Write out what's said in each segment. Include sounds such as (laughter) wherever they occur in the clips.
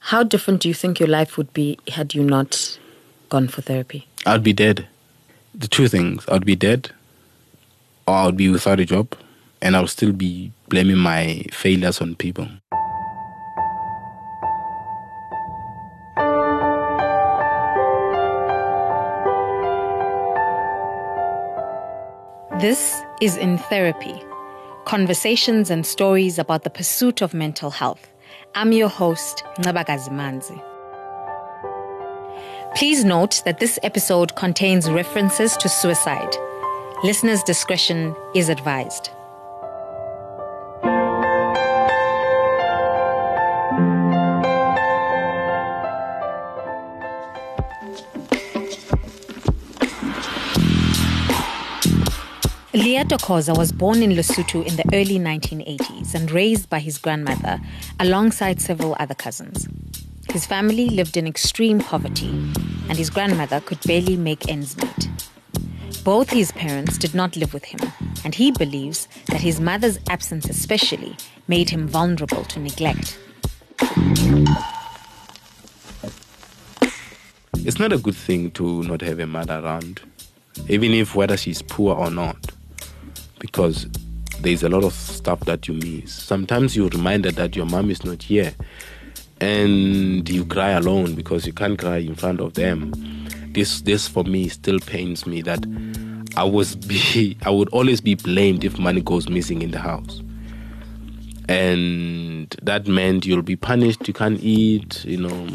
How different do you think your life would be had you not gone for therapy? I'd be dead. The two things I'd be dead, or I'd be without a job, and I'll still be blaming my failures on people. This is In Therapy conversations and stories about the pursuit of mental health. I'm your host, Ngabagazi Manzi. Please note that this episode contains references to suicide. Listeners' discretion is advised. Leeto Khoza was born in Lesotho in the early 1980s and raised by his grandmother alongside several other cousins. His family lived in extreme poverty, and his grandmother could barely make ends meet. Both his parents did not live with him, and he believes that his mother's absence, especially, made him vulnerable to neglect. It's not a good thing to not have a mother around, even if whether she's poor or not because there's a lot of stuff that you miss. Sometimes you're reminded that your mom is not here and you cry alone because you can't cry in front of them. This this for me still pains me that I was (laughs) be I would always be blamed if money goes missing in the house. And that meant you'll be punished, you can't eat, you know,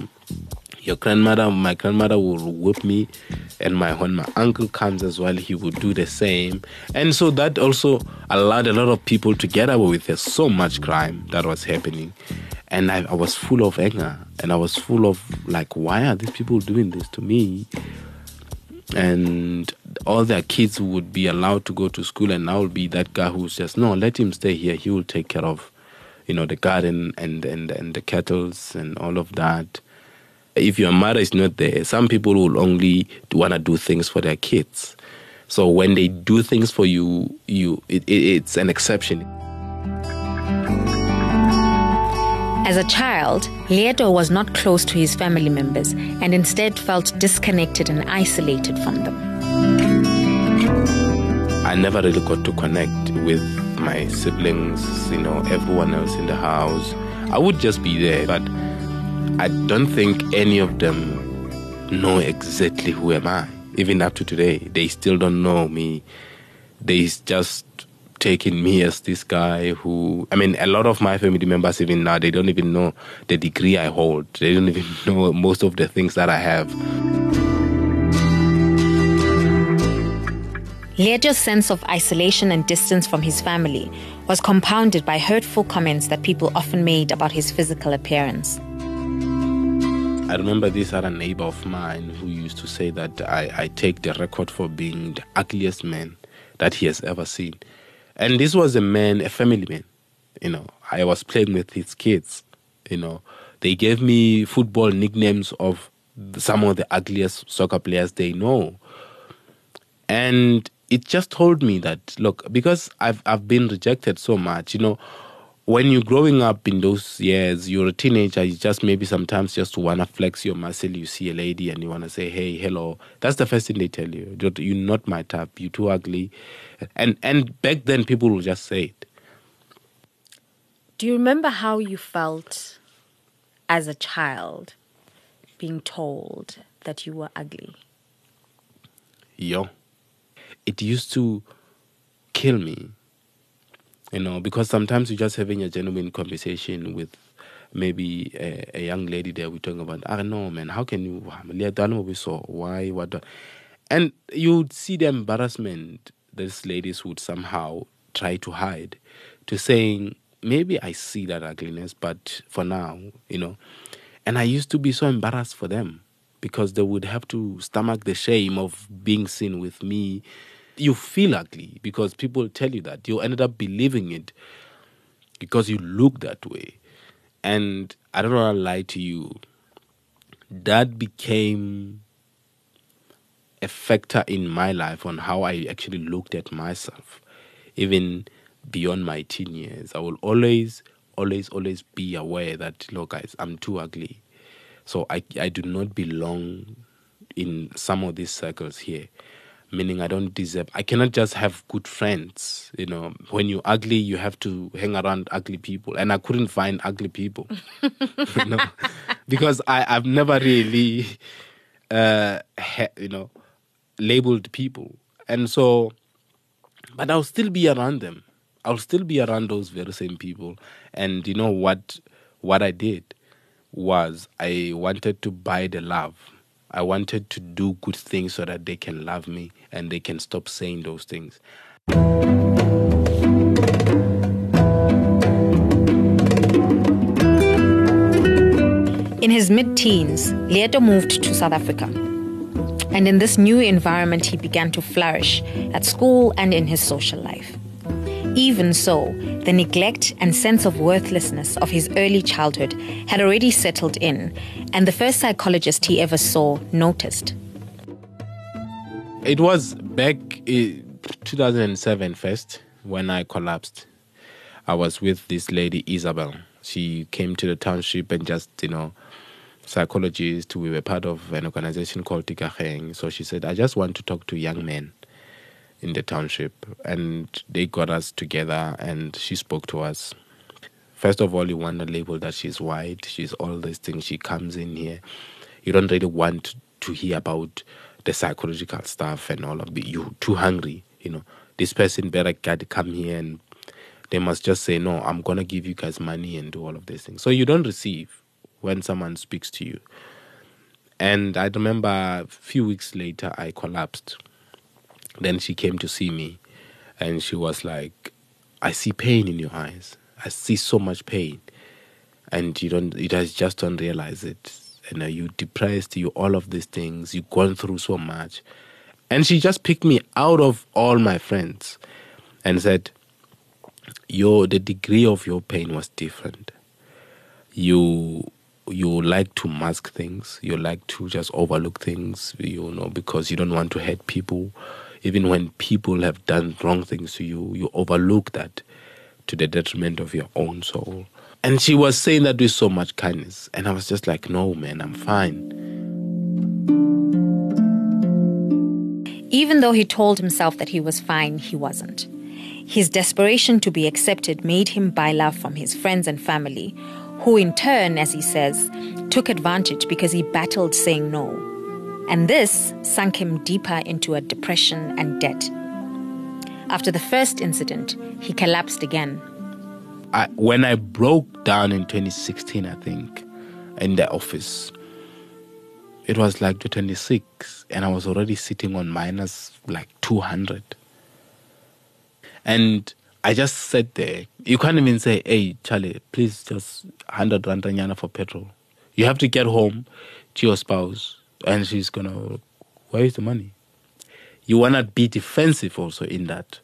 your grandmother, my grandmother will whip me, and my when my uncle comes as well, he would do the same. And so that also allowed a lot of people to get away with so much crime that was happening. And I, I was full of anger, and I was full of like, why are these people doing this to me? And all their kids would be allowed to go to school, and I will be that guy who's just no, let him stay here. He will take care of, you know, the garden and and and the kettles and all of that if your mother is not there, some people will only want to do things for their kids. So when they do things for you, you it, it, it's an exception. As a child, Leeto was not close to his family members and instead felt disconnected and isolated from them. I never really got to connect with my siblings, you know, everyone else in the house. I would just be there, but I don't think any of them know exactly who am I. Even up to today, they still don't know me. They just taking me as this guy who I mean a lot of my family members even now they don't even know the degree I hold. They don't even (laughs) know most of the things that I have. Leeto's sense of isolation and distance from his family was compounded by hurtful comments that people often made about his physical appearance. I remember this other neighbor of mine who used to say that I, I take the record for being the ugliest man that he has ever seen. And this was a man, a family man. You know, I was playing with his kids. You know, they gave me football nicknames of some of the ugliest soccer players they know. And it just told me that look, because I've I've been rejected so much, you know, when you're growing up in those years, you're a teenager, you just maybe sometimes just want to flex your muscle. You see a lady and you want to say, hey, hello. That's the first thing they tell you. You're not my type. You're too ugly. And, and back then, people would just say it. Do you remember how you felt as a child being told that you were ugly? Yeah. It used to kill me you know, because sometimes you're just having a genuine conversation with maybe a, a young lady there. We're talking about, I don't know, man, how can you, why, what, and you'd see the embarrassment these ladies would somehow try to hide to saying, maybe I see that ugliness, but for now, you know. And I used to be so embarrassed for them because they would have to stomach the shame of being seen with me you feel ugly because people tell you that. You ended up believing it because you look that way. And I don't want to lie to you, that became a factor in my life on how I actually looked at myself, even beyond my teen years. I will always, always, always be aware that, look, guys, I'm too ugly. So I, I do not belong in some of these circles here. Meaning, I don't deserve. I cannot just have good friends. You know, when you're ugly, you have to hang around ugly people, and I couldn't find ugly people. (laughs) you know, because I I've never really, uh, ha, you know, labeled people, and so, but I'll still be around them. I'll still be around those very same people, and you know what? What I did was I wanted to buy the love. I wanted to do good things so that they can love me and they can stop saying those things. In his mid teens, Leeto moved to South Africa. And in this new environment, he began to flourish at school and in his social life. Even so, the neglect and sense of worthlessness of his early childhood had already settled in, and the first psychologist he ever saw noticed. It was back in 2007 first when I collapsed. I was with this lady, Isabel. She came to the township and just, you know, psychologist. We were part of an organization called Tikaheng. So she said, I just want to talk to young men in the township. And they got us together and she spoke to us. First of all, you want to label that she's white, she's all these things. She comes in here. You don't really want to hear about the psychological stuff and all of the. You're too hungry, you know. This person better get come here and they must just say, No, I'm to give you guys money and do all of these things. So you don't receive when someone speaks to you. And I remember a few weeks later, I collapsed then she came to see me and she was like, I see pain in your eyes. I see so much pain. And you don't, you just don't realize it. And are you depressed, you all of these things, you've gone through so much. And she just picked me out of all my friends and said, Your the degree of your pain was different. You you like to mask things, you like to just overlook things, you know, because you don't want to hurt people even when people have done wrong things to you, you overlook that to the detriment of your own soul. And she was saying that with so much kindness. And I was just like, no, man, I'm fine. Even though he told himself that he was fine, he wasn't. His desperation to be accepted made him buy love from his friends and family, who in turn, as he says, took advantage because he battled saying no and this sunk him deeper into a depression and debt. After the first incident, he collapsed again. I, when I broke down in 2016, I think, in the office, it was like 26, and I was already sitting on minus like 200. And I just sat there. You can't even say, hey, Charlie, please just 100 rand for petrol. You have to get home to your spouse and she's gonna where is the money. You wanna be defensive also in that.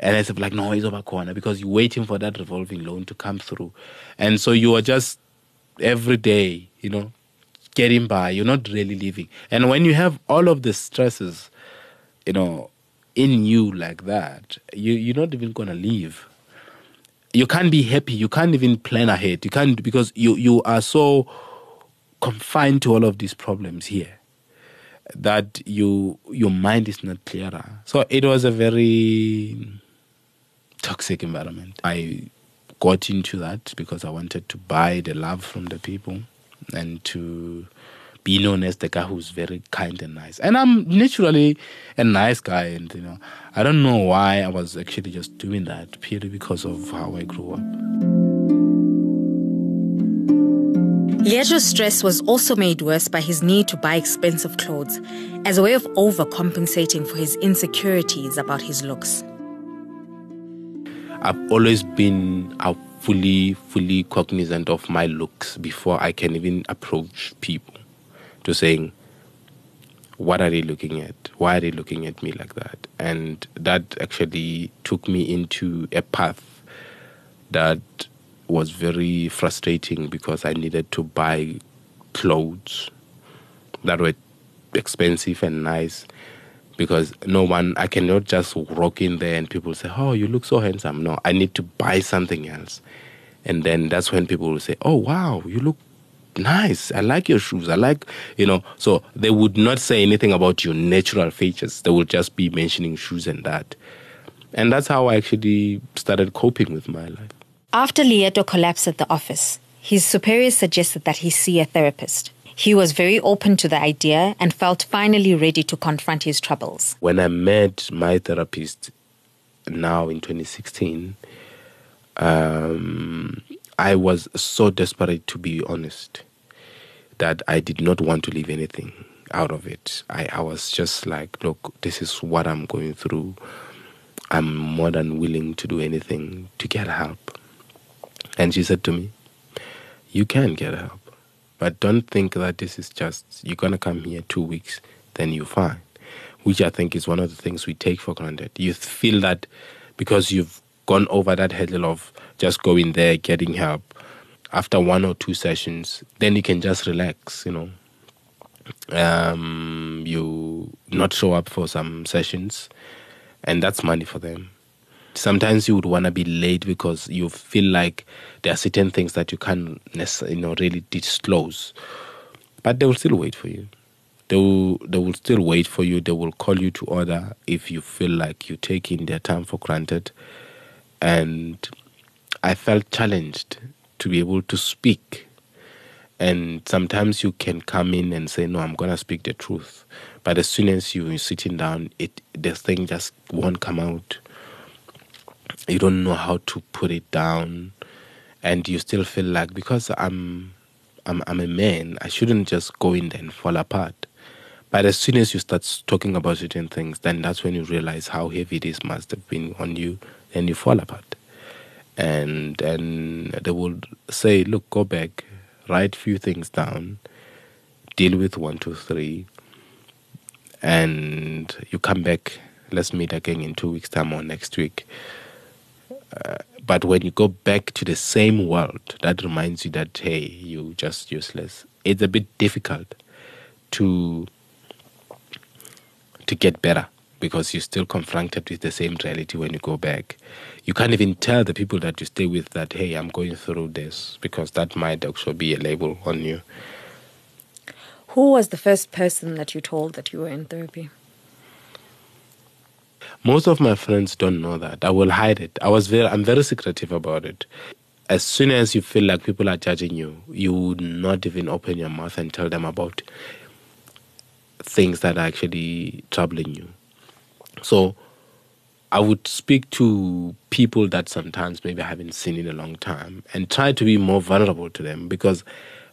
And it's like no it's over corner because you're waiting for that revolving loan to come through. And so you are just every day you know getting by. You're not really living. And when you have all of the stresses you know in you like that you you're not even gonna leave. You can't be happy. You can't even plan ahead. You can't because you you are so confined to all of these problems here that you your mind is not clearer. So it was a very toxic environment. I got into that because I wanted to buy the love from the people and to be known as the guy who's very kind and nice. And I'm naturally a nice guy, and you know, I don't know why I was actually just doing that purely because of how I grew up. Leeto's stress was also made worse by his need to buy expensive clothes as a way of overcompensating for his insecurities about his looks. I've always been a fully, fully cognizant of my looks before I can even approach people to saying, what are they looking at? Why are they looking at me like that? And that actually took me into a path that was very frustrating because I needed to buy clothes that were expensive and nice because no one I cannot just walk in there and people say, "Oh, you look so handsome." No, I need to buy something else. And then that's when people will say, "Oh, wow, you look nice. I like your shoes. I like, you know. So they would not say anything about your natural features. They would just be mentioning shoes and that. And that's how I actually started coping with my life. After Leeto collapsed at the office, his superiors suggested that he see a therapist. He was very open to the idea and felt finally ready to confront his troubles. When I met my therapist now in 2016, um, I was so desperate to be honest that I did not want to leave anything out of it. I, I was just like, look, this is what I'm going through. I'm more than willing to do anything to get help. And she said to me, You can get help. But don't think that this is just, you're going to come here two weeks, then you're fine, which I think is one of the things we take for granted. You feel that because you've gone over that hurdle of just going there, getting help, after one or two sessions, then you can just relax, you know. Um, you not show up for some sessions, and that's money for them. Sometimes you would want to be late because you feel like there are certain things that you can't necessarily, you know, really disclose. But they will still wait for you. They will, they will still wait for you. They will call you to order if you feel like you're taking their time for granted. And I felt challenged to be able to speak. And sometimes you can come in and say, No, I'm going to speak the truth. But as soon as you're sitting down, it the thing just won't come out you don't know how to put it down and you still feel like because I'm I'm I'm a man, I shouldn't just go in there and fall apart. But as soon as you start talking about certain things, then that's when you realize how heavy this must have been on you, and you fall apart. And and they will say, look, go back, write few things down, deal with one, two, three, and you come back. Let's meet again in two weeks' time or next week but when you go back to the same world, that reminds you that hey, you just useless. It's a bit difficult to to get better because you're still confronted with the same reality when you go back. You can't even tell the people that you stay with that hey, I'm going through this because that might actually be a label on you. Who was the first person that you told that you were in therapy? Most of my friends don't know that. I will hide it. I was very, I'm very secretive about it. As soon as you feel like people are judging you, you would not even open your mouth and tell them about things that are actually troubling you. So I would speak to people that sometimes maybe I haven't seen in a long time and try to be more vulnerable to them because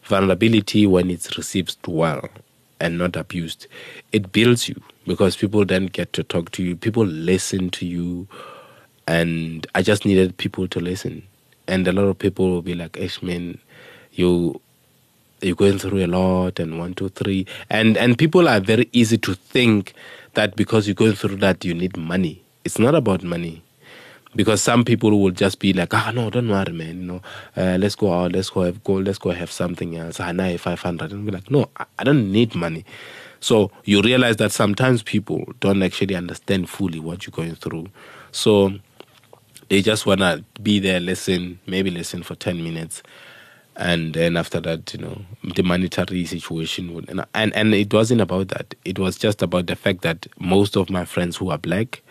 vulnerability, when it's received well and not abused, it builds you because people then get to talk to you. People listen to you, and I just needed people to listen. And a lot of people will be like, "Ashman, you." You're going through a lot, and one, two, three, and and people are very easy to think that because you're going through that, you need money. It's not about money because some people will just be like, ah, no, don't worry, man. You know, uh, let's go out, let's go have gold, let's go have something else. Ah, now five hundred, and be like, no, I don't need money. So you realize that sometimes people don't actually understand fully what you're going through. So they just want to be there, listen, maybe listen for 10 minutes. And then after that, you know, the monetary situation would, and, and, and it wasn't about that. It was just about the fact that most of my friends who are black,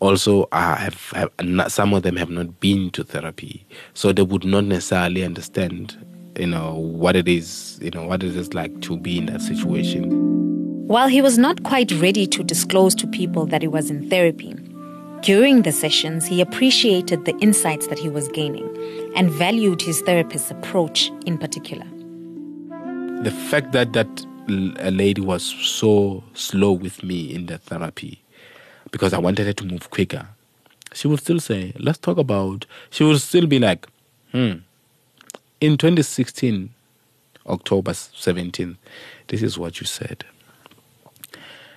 also have, have not, some of them have not been to therapy so they would not necessarily understand you know what it is you know what it is like to be in that situation while he was not quite ready to disclose to people that he was in therapy, during the sessions he appreciated the insights that he was gaining and valued his therapist's approach in particular. The fact that that a lady was so slow with me in the therapy because I wanted her to move quicker. She would still say, Let's talk about. She would still be like, Hmm. In 2016, October 17th, this is what you said.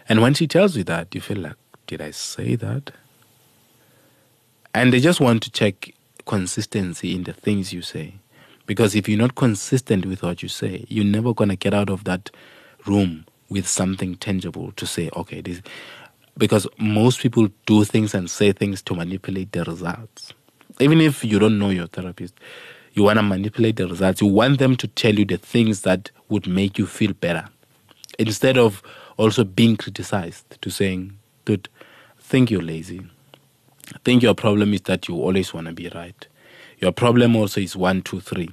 And when she tells you that, you feel like, did I say that? And they just want to check consistency in the things you say. Because if you're not consistent with what you say, you're never going to get out of that room with something tangible to say, okay, this. Because most people do things and say things to manipulate the results. Even if you don't know your therapist, You want to manipulate the results. You want them to tell you the things that would make you feel better. Instead of also being criticized to saying, dude, think you're lazy. I think your problem is that you always want to be right. Your problem also is one, two, three.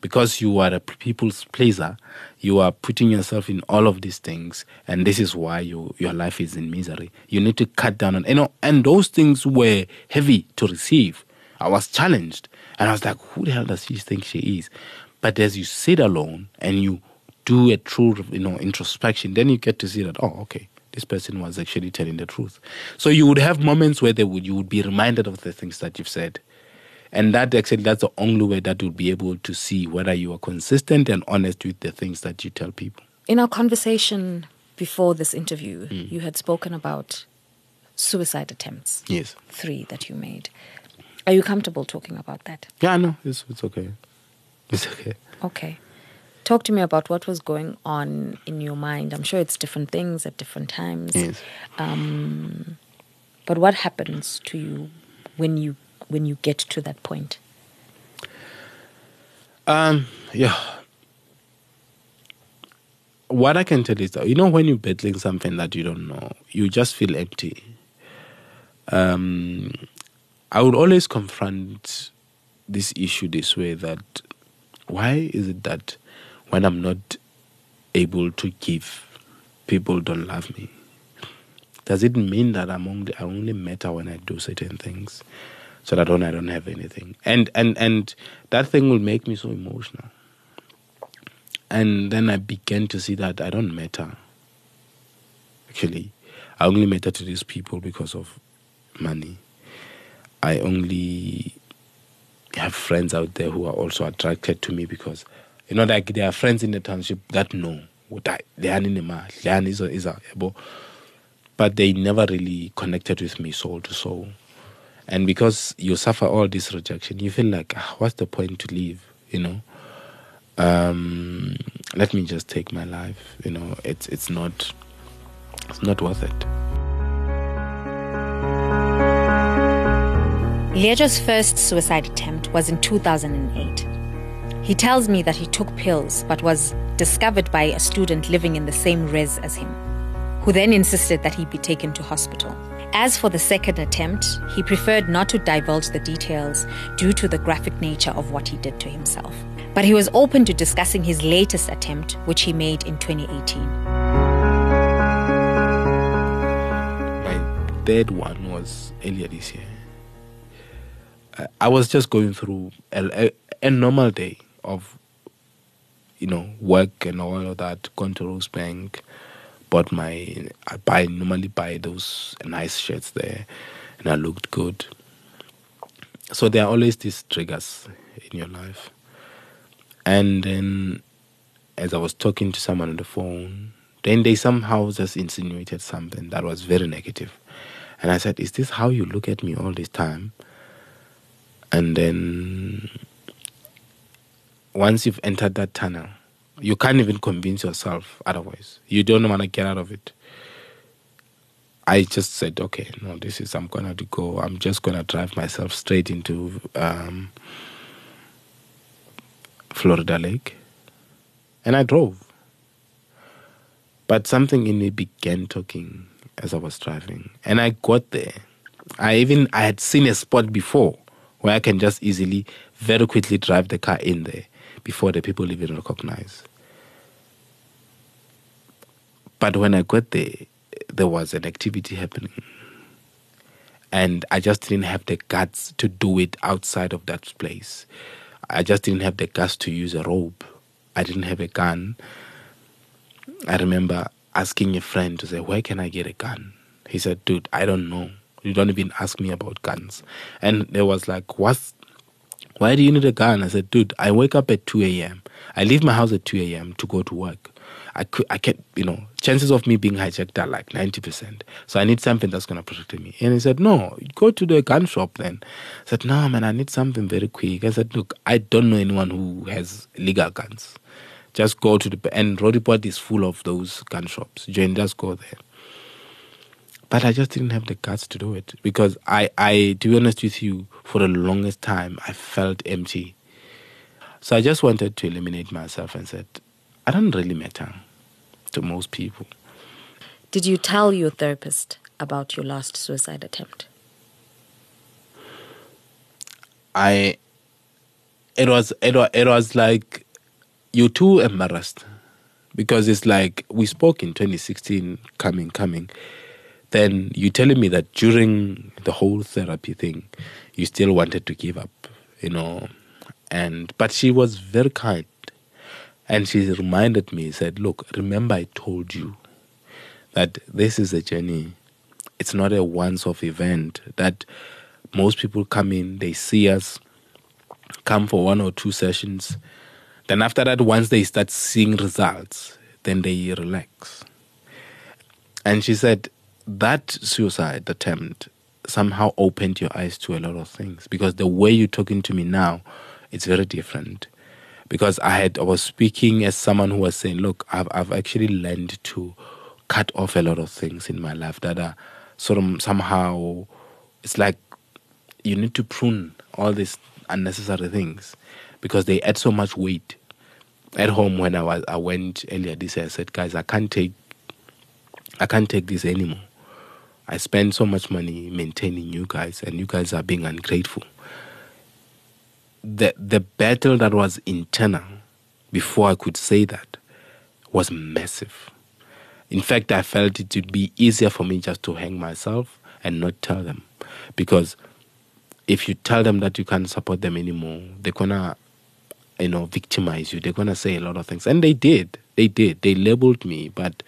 Because you are a people's pleaser, you are putting yourself in all of these things, and this is why you, your life is in misery. You need to cut down on, you know, and those things were heavy to receive. I was challenged, and I was like, who the hell does she think she is? But as you sit alone and you do a true, you know, introspection, then you get to see that, oh, okay, this person was actually telling the truth. So you would have moments where they would you would be reminded of the things that you've said. And that actually that's the only way that you'll be able to see whether you are consistent and honest with the things that you tell people. In our conversation before this interview, mm. you had spoken about suicide attempts. Yes. Three that you made. Are you comfortable talking about that? Yeah, no, it's, it's okay. It's okay. Okay. Talk to me about what was going on in your mind. I'm sure it's different things at different times. Yes. Um, but what happens to you when you when you get to that point? Um, yeah. What I can tell is that you know when you're battling something that you don't know, you just feel empty. Um, I would always confront this issue this way that why is it that when I'm not able to give, people don't love me? Does it mean that I'm only I only matter when I do certain things, so that when I don't have anything? And and and that thing will make me so emotional. And then I began to see that I don't matter. Actually, I only matter to these people because of money. I only have friends out there who are also attracted to me because you know like there are friends in the township that know what I is a, is a but they never really connected with me soul to soul. And because you suffer all this rejection, you feel like, ah, what's the point to live You know, um, let me just take my life. You know, it's it's not it's not worth it. Leeja's first suicide attempt was in 2008. He tells me that he took pills but was discovered by a student living in the same res as him, who then insisted that he be taken to hospital. As for the second attempt, he preferred not to divulge the details due to the graphic nature of what he did to himself. But he was open to discussing his latest attempt, which he made in 2018. My third one was earlier this year. I was just going through a, a, a, normal day of, you know, work and all of that. Gone to Rosebank, bought my. I buy normally buy those nice shirts there, and I looked good. So there are always these triggers in your life, and then, as I was talking to someone on the phone, then they somehow just insinuated something that was very negative, and I said, "Is this how you look at me all this time?" And then once you've entered that tunnel, you can't even convince yourself otherwise. You don't want to get out of it. I just said, okay, no, this is, I'm going to go. I'm just going to drive myself straight into um, Florida Lake. And I drove. But something in me began talking as I was driving. And I got there. I even, I had seen a spot before where I can just easily, very quickly drive the car in there before the people even recognize. But when I got there, there was an activity happening. And I just didn't have the guts to do it outside of that place. I just didn't have the guts to use a rope. I didn't have a gun. I remember asking a friend to say, Where can I get a gun? He said, Dude, I don't know. You don't even ask me about guns. And there was like, what's why do you need a gun? I said, dude, I wake up at 2 a.m. I leave my house at 2 a.m. to go to work. I could, I can't, you know, chances of me being hijacked are like 90%. So I need something that's going to protect me. And he said, no, go to the gun shop then. I said, no, man, I need something very quick. I said, look, I don't know anyone who has legal guns. Just go to the, and Roodepoort is full of those gun shops. Jane, just go there. But I just didn't have the guts to do it because I, I, to be honest with you, for the longest time, I felt empty. So I just wanted to eliminate myself and said, I don't really matter to most people. Did you tell your therapist about your last suicide attempt? I it was it was, it was like you too embarrassed because it's like we spoke in 2016 coming coming then you're telling me that during the whole therapy thing you still wanted to give up you know? And but she was very kind. And she reminded me said look remember i told you that this is a journey. It's not a once off event that most people come in they see us come for one or two sessions. Then after that once they start seeing results then they relax. And she said that suicide attempt somehow opened your eyes to a lot of things. Because the way you're talking to me now it's very different. Because I had I was speaking as someone who was saying look I've I've actually learned to cut off a lot of things in my life that are sort of somehow it's like you need to prune all these unnecessary things. Because they add so much weight. At home when I was I went earlier this year I said guys I can't take I can't take this anymore I spend so much money maintaining you guys, and you guys are being ungrateful. The the battle that was internal before I could say that was massive. In fact, I felt it would be easier for me just to hang myself and not tell them, because if you tell them that you can't support them anymore, they're gonna, you know, victimize you. They're gonna say a lot of things, and they did. They did. They labeled me, but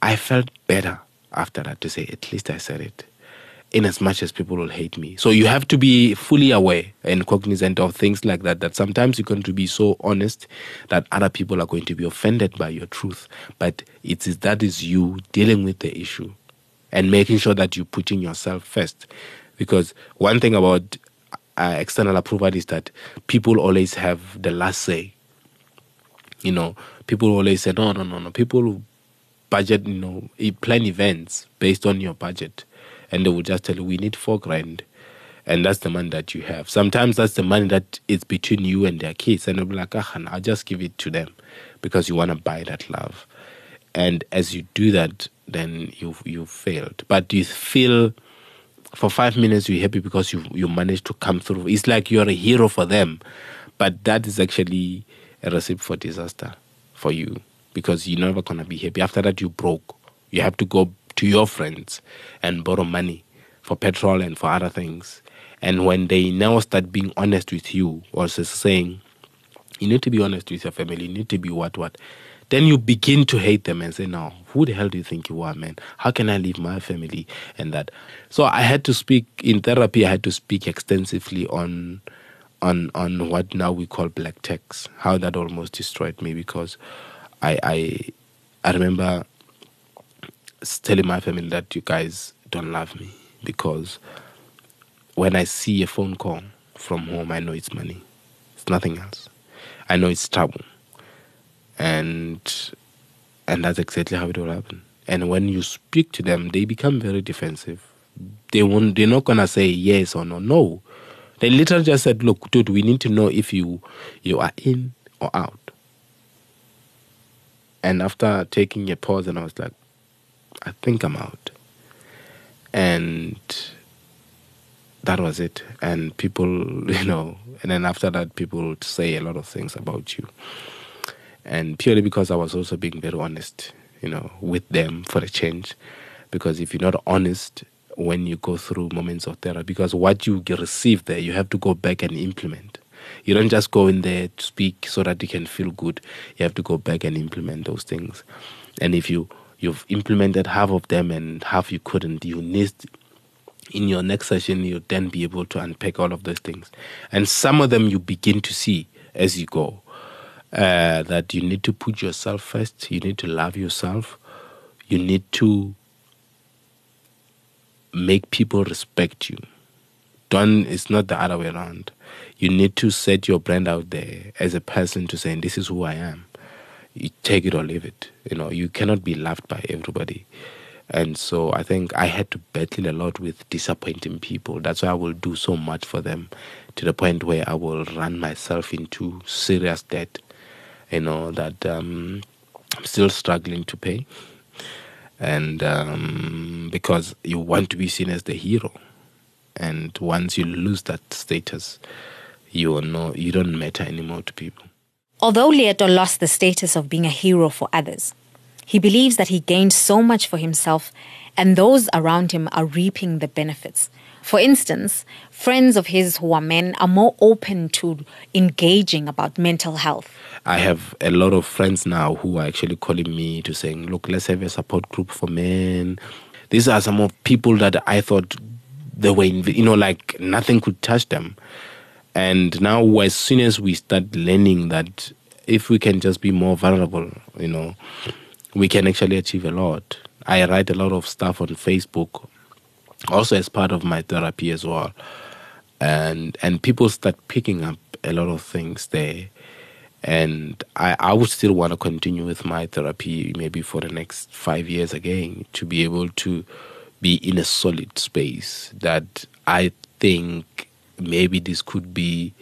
I felt better after that to say, at least I said it, in as much as people will hate me. So you have to be fully aware and cognizant of things like that, that sometimes you're going to be so honest that other people are going to be offended by your truth. But it is that is you dealing with the issue and making sure that you're putting yourself first. Because one thing about uh, external approval is that people always have the last say. You know, people always say, no, no, no, no. People budget, you know, plan events based on your budget. And they will just tell you, we need four grand. And that's the money that you have. Sometimes that's the money that is between you and their kids. And they'll be like, ah, I'll just give it to them because you want to buy that love. And as you do that, then you've, you've failed. But you feel for five minutes you're happy because you you managed to come through. It's like you're a hero for them, but that is actually a recipe for disaster for you because you're never gonna be happy. After that, you broke. You have to go to your friends and borrow money for petrol and for other things. And when they now start being honest with you, or saying, you need to be honest with your family, you need to be what, what, then you begin to hate them and say, no, who the hell do you think you are, man? How can I leave my family and that? So I had to speak in therapy, I had to speak extensively on on on what now we call black tax, how that almost destroyed me because I I I remember telling my family that you guys don't love me because when I see a phone call from home, I know it's money. It's nothing else. I know it's trouble, and and that's exactly how it will happen. And when you speak to them, they become very defensive. They won't. They're not gonna say yes or no. No, they literally just said, "Look, dude, we need to know if you you are in or out." And after taking a pause, and I was like, I think I'm out. And that was it. And people, (laughs) you know, and then after that, people say a lot of things about you. And purely because I was also being very honest, you know, with them for a change. Because if you're not honest when you go through moments of terror, because what you receive there, you have to go back and implement. You don't just go in there to speak so that you can feel good. You have to go back and implement those things. And if you you've implemented half of them and half you couldn't, you need in your next session you'll then be able to unpack all of those things. And some of them you begin to see as you go. Uh, that you need to put yourself first. You need to love yourself. You need to make people respect you. Don't. It's not the other way around you need to set your brand out there as a person to say, this is who I am. You take it or leave it. You know, you cannot be loved by everybody. And so I think I had to battle a lot with disappointing people. That's why I will do so much for them to the point where I will run myself into serious debt, you know, that um, I'm still struggling to pay. And um, because you want to be seen as the hero. And once you lose that status, you are no, you don't matter anymore to people. Although Leeto lost the status of being a hero for others, he believes that he gained so much for himself and those around him are reaping the benefits. For instance, friends of his who are men are more open to engaging about mental health. I have a lot of friends now who are actually calling me to saying, look, let's have a support group for men. These are some of people that I thought they were, you know, like nothing could touch them. And now, as soon as we start learning that if we can just be more vulnerable, you know, we can actually achieve a lot. I write a lot of stuff on Facebook, also as part of my therapy as well, and and people start picking up a lot of things there. And I, I would still want to continue with my therapy maybe for the next five years again to be able to be in a solid space that I think maybe this could be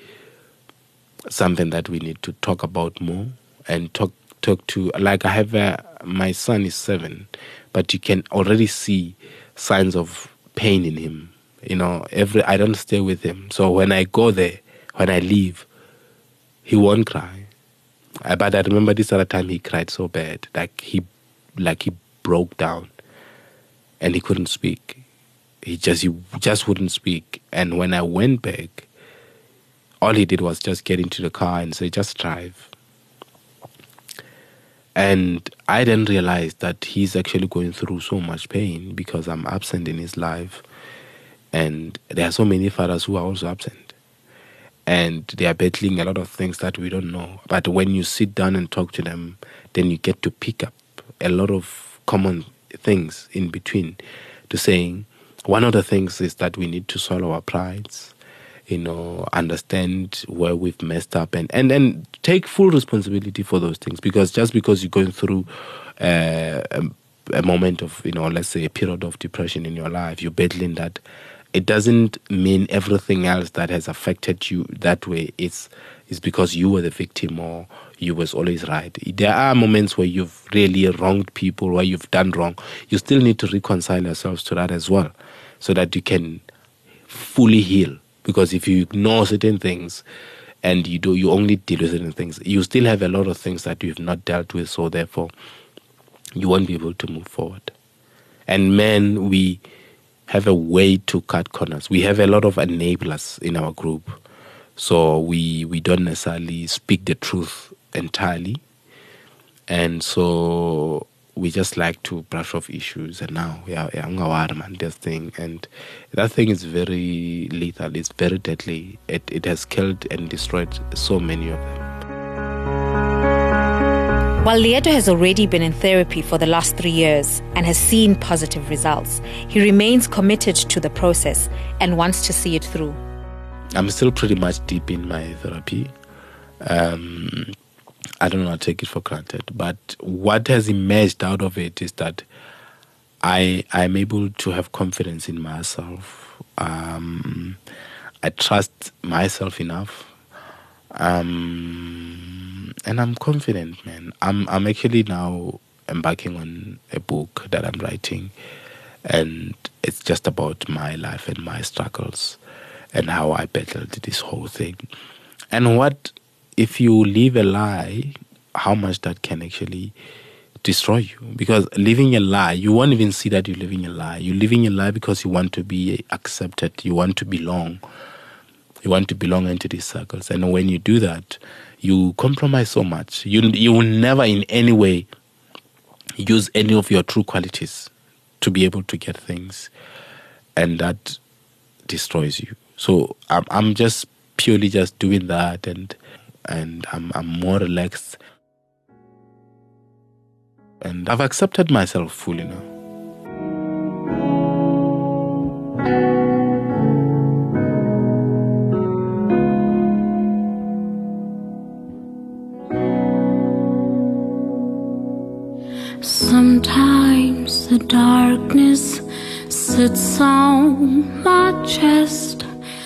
something that we need to talk about more and talk talk to like I have a, my son is seven, but you can already see signs of pain in him. You know, every I don't stay with him, so when I go there, when I leave, he won't cry. Uh, but I remember this other time he cried so bad, like he, like he broke down, and he couldn't speak. He just he just wouldn't speak. And when I went back, all he did was just get into the car and say, "Just drive." And I didn't realize that he's actually going through so much pain because I'm absent in his life. And there are so many fathers who are also absent. And they are battling a lot of things that we don't know. But when you sit down and talk to them, then you get to pick up a lot of common things in between to saying one of the things is that we need to swallow our prides you know, understand where we've messed up and, and then take full responsibility for those things. Because just because you're going through uh, a, a moment of, you know, let's say a period of depression in your life, you're battling that, it doesn't mean everything else that has affected you that way it's is because you were the victim or you was always right. There are moments where you've really wronged people, where you've done wrong. You still need to reconcile yourselves to that as well, so that you can fully heal because if you ignore certain things and you do you only deal with certain things you still have a lot of things that you've not dealt with so therefore you won't be able to move forward and men we have a way to cut corners we have a lot of enablers in our group so we we don't necessarily speak the truth entirely. And so we just like to brush off issues and now yeah yeah man this thing. And that thing is very lethal. It's very deadly. It, it has killed and destroyed so many of them. While Leeto has already been in therapy for the last three years and has seen positive results, he remains committed to the process and wants to see it through. I'm still pretty much deep in my therapy. Um, I don't want to take it for granted. But what has emerged out of it is that I I'm able to have confidence in myself. Um, I trust myself enough. Um, and I'm confident, man. I'm I'm actually now embarking on a book that I'm writing, and it's just about my life and my struggles, and how I battled this whole thing, and what if you live a lie, how much that can actually destroy you. Because living a lie, you won't even see that you're living a lie. You're living a lie because you want to be accepted, you want to belong. You want to belong into these circles. And when you do that, you compromise so much. You, you will never in any way use any of your true qualities to be able to get things. And that destroys you. So I'm, I'm just purely just doing that and and I'm, I'm more relaxed. And I've accepted myself fully now.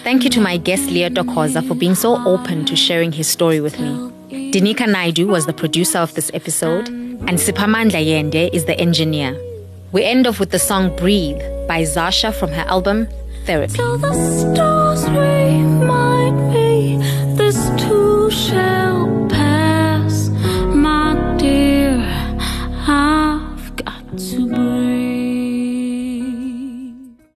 Thank you to my guest Leeto Khoza for being so open to sharing his story with me. Dinika Naidu was the producer of this episode, and Sipamandla Yende is the engineer. We end off with the song Breathe by Zasha from her album Therapy.